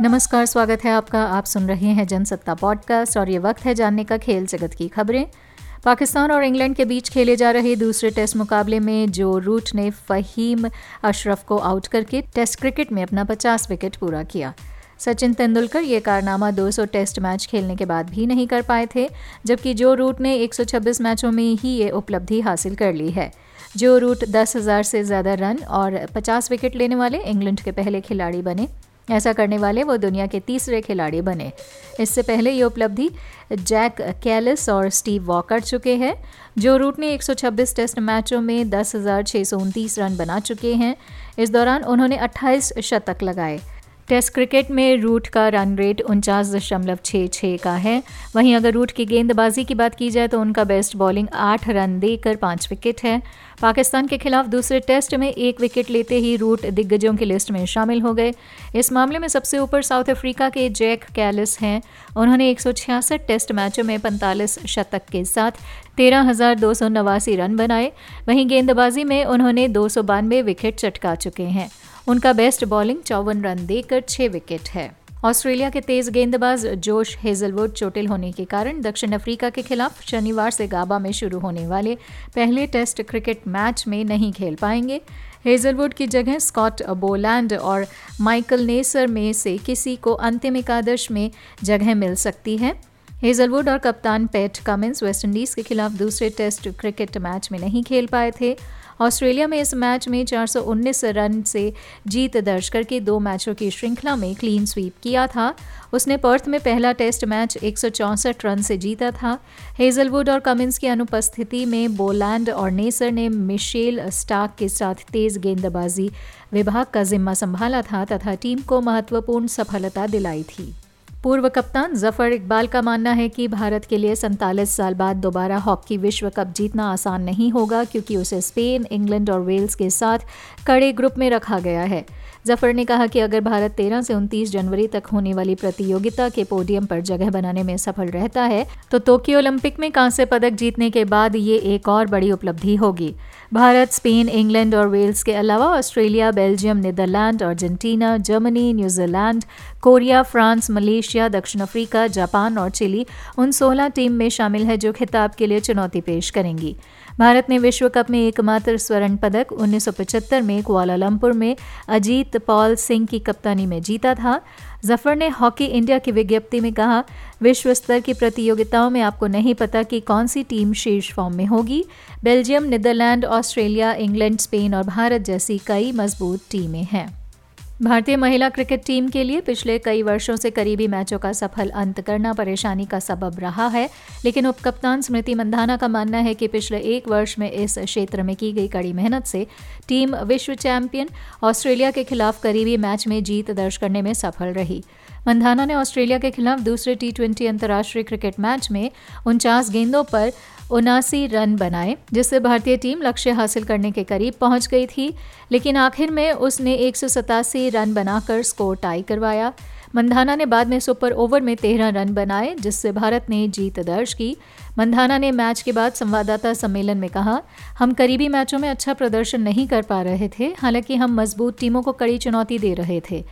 नमस्कार, स्वागत है आपका। आप सुन रहे हैं जनसत्ता पॉडकास्ट और ये वक्त है जानने का खेल जगत की खबरें। पाकिस्तान और इंग्लैंड के बीच खेले जा रहे दूसरे टेस्ट मुकाबले में जो रूट ने फ़हीम अशरफ को आउट करके टेस्ट क्रिकेट में अपना 50 विकेट पूरा किया। सचिन तेंदुलकर ये कारनामा 200 टेस्ट मैच खेलने के बाद भी नहीं कर पाए थे, जबकि जो रूट ने 126 मैचों में ही ये उपलब्धि हासिल कर ली है। जो रूट दस हज़ार से ज़्यादा रन और 50 विकेट लेने वाले इंग्लैंड के पहले खिलाड़ी बने। ऐसा करने वाले वो दुनिया के तीसरे खिलाड़ी बने। इससे पहले ये उपलब्धि जैक कैलिस और स्टीव वॉ कर चुके हैं, जो रूट ने 126 टेस्ट मैचों में दस रन बना चुके हैं। इस दौरान उन्होंने 28 शतक लगाए। टेस्ट क्रिकेट में रूट का रन रेट उनचास दशमलव छः छः का है। वहीं अगर रूट की गेंदबाजी की बात की जाए तो उनका बेस्ट बॉलिंग आठ रन देकर पाँच विकेट है। पाकिस्तान के खिलाफ दूसरे टेस्ट में एक विकेट लेते ही रूट दिग्गजों की लिस्ट में शामिल हो गए। इस मामले में सबसे ऊपर साउथ अफ्रीका के जैक कैलिस हैं। उन्होंने एक सौ छियासठ टेस्ट मैचों में पैंतालीस शतक के साथ तेरह हज़ार दो सौ नवासी रन बनाए। वहीं गेंदबाजी में उन्होंने दो सौ बानवे विकेट चटका चुके हैं। उनका बेस्ट बॉलिंग चौवन रन देकर छह विकेट है। ऑस्ट्रेलिया के तेज गेंदबाज जोश हेजलवुड चोटिल होने के कारण दक्षिण अफ्रीका के खिलाफ शनिवार से गाबा में शुरू होने वाले पहले टेस्ट क्रिकेट मैच में नहीं खेल पाएँगे। हेजलवुड की जगह स्कॉट बोलैंड और माइकल नेसर में से किसी को अंतिम एकादश में जगह मिल सकती है। हेजलवुड और कप्तान पेट कमिंस वेस्टइंडीज के खिलाफ दूसरे टेस्ट क्रिकेट मैच में नहीं खेल पाए थे। ऑस्ट्रेलिया में इस मैच में 419 रन से जीत दर्ज करके दो मैचों की श्रृंखला में क्लीन स्वीप किया था। उसने पर्थ में पहला टेस्ट मैच एक रन से जीता था। हेजलवुड और कमिंस की अनुपस्थिति में बोलैंड और नेसर ने मिशेल स्टाक के साथ तेज गेंदबाजी विभाग का जिम्मा संभाला था तथा टीम को महत्वपूर्ण सफलता दिलाई थी। पूर्व कप्तान ज़फ़र इकबाल का मानना है कि भारत के लिए सैंतालीस साल बाद दोबारा हॉकी विश्व कप जीतना आसान नहीं होगा, क्योंकि उसे स्पेन, इंग्लैंड और वेल्स के साथ कड़े ग्रुप में रखा गया है। ज़फ़र ने कहा कि अगर भारत 13 से 29 जनवरी तक होने वाली प्रतियोगिता के पोडियम पर जगह बनाने में सफल रहता है तो टोक्यो ओलंपिक में कांस्य पदक जीतने के बाद ये एक और बड़ी उपलब्धि होगी। भारत, स्पेन, इंग्लैंड और वेल्स के अलावा Australia, Belgium, Netherlands, Argentina, Germany, New Zealand, Korea, France, Malaysia, दक्षिण अफ्रीका, जापान और चिली उन 16 टीम में शामिल है जो खिताब के लिए चुनौती पेश करेंगी। भारत ने विश्व कप में एकमात्र स्वर्ण पदक 1975 में कुआलालंपुर में अजीत पॉल सिंह की कप्तानी में जीता था। ज़फ़र ने हॉकी इंडिया की विज्ञप्ति में कहा, विश्व स्तर की प्रतियोगिताओं में आपको नहीं पता कि कौन सी टीम शीर्ष फॉर्म में होगी। Belgium, Netherlands, Australia, England, Spain और भारत जैसी कई मज़बूत टीमें हैं। भारतीय महिला क्रिकेट टीम के लिए पिछले कई वर्षों से करीबी मैचों का सफल अंत करना परेशानी का सबब रहा है, लेकिन उपकप्तान स्मृति मंधाना का मानना है कि पिछले एक वर्ष में इस क्षेत्र में की गई कड़ी मेहनत से टीम विश्व चैंपियन ऑस्ट्रेलिया के खिलाफ करीबी मैच में जीत दर्ज करने में सफल रही। मंधाना ने ऑस्ट्रेलिया के खिलाफ दूसरे टी ट्वेंटी अंतर्राष्ट्रीय क्रिकेट मैच में उनचास गेंदों पर उनासी रन बनाए, जिससे भारतीय टीम लक्ष्य हासिल करने के करीब पहुँच गई थी। लेकिन आखिर में उसने एक सौ सतासी रन बनाकर स्कोर टाई करवाया। मंधाना ने बाद में सुपर ओवर में तेरह रन बनाए, जिससे भारत ने जीत दर्ज की। मंधाना ने मैच के बाद संवाददाता सम्मेलन में कहा, हम करीबी मैचों में अच्छा प्रदर्शन नहीं कर पा रहे थे, हालाँकि हम मज़बूत टीमों को कड़ी चुनौती दे रहे थे।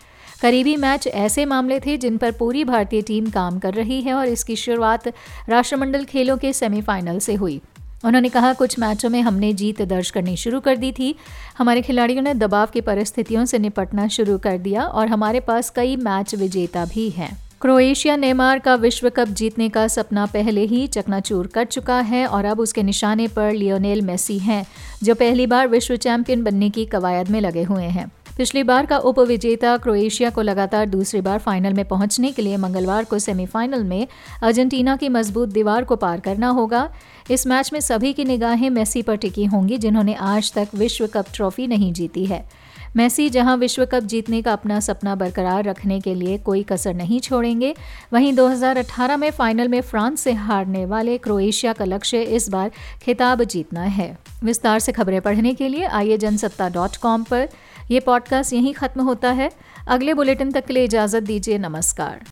करीबी मैच ऐसे मामले थे जिन पर पूरी भारतीय टीम काम कर रही है और इसकी शुरुआत राष्ट्रमंडल खेलों के सेमीफाइनल से हुई। उन्होंने कहा, कुछ मैचों में हमने जीत दर्ज करनी शुरू कर दी थी। हमारे खिलाड़ियों ने दबाव की परिस्थितियों से निपटना शुरू कर दिया और हमारे पास कई मैच विजेता भी हैं। क्रोएशिया नेमार का विश्व कप जीतने का सपना पहले ही चकनाचूर कर चुका है और अब उसके निशाने पर लियोनेल मेसी हैं, जो पहली बार विश्व चैंपियन बनने की कवायद में लगे हुए हैं। पिछली बार का उप विजेता क्रोएशिया को लगातार दूसरी बार फाइनल में पहुँचने के लिए मंगलवार को सेमीफाइनल में अर्जेंटीना की मज़बूत दीवार को पार करना होगा। इस मैच में सभी की निगाहें मेसी पर टिकी होंगी, जिन्होंने आज तक विश्व कप ट्रॉफी नहीं जीती है। मेसी जहाँ विश्व कप जीतने का अपना सपना बरकरार रखने के लिए कोई कसर नहीं छोड़ेंगे, वहीं 2018 में फाइनल में फ्रांस से हारने वाले क्रोएशिया का लक्ष्य इस बार खिताब जीतना है। विस्तार से खबरें पढ़ने के लिए आइए जनसत्ता डॉट कॉम पर। यह पॉडकास्ट यहीं ख़त्म होता है। अगले बुलेटिन तक के लिए इजाज़त दीजिए, नमस्कार।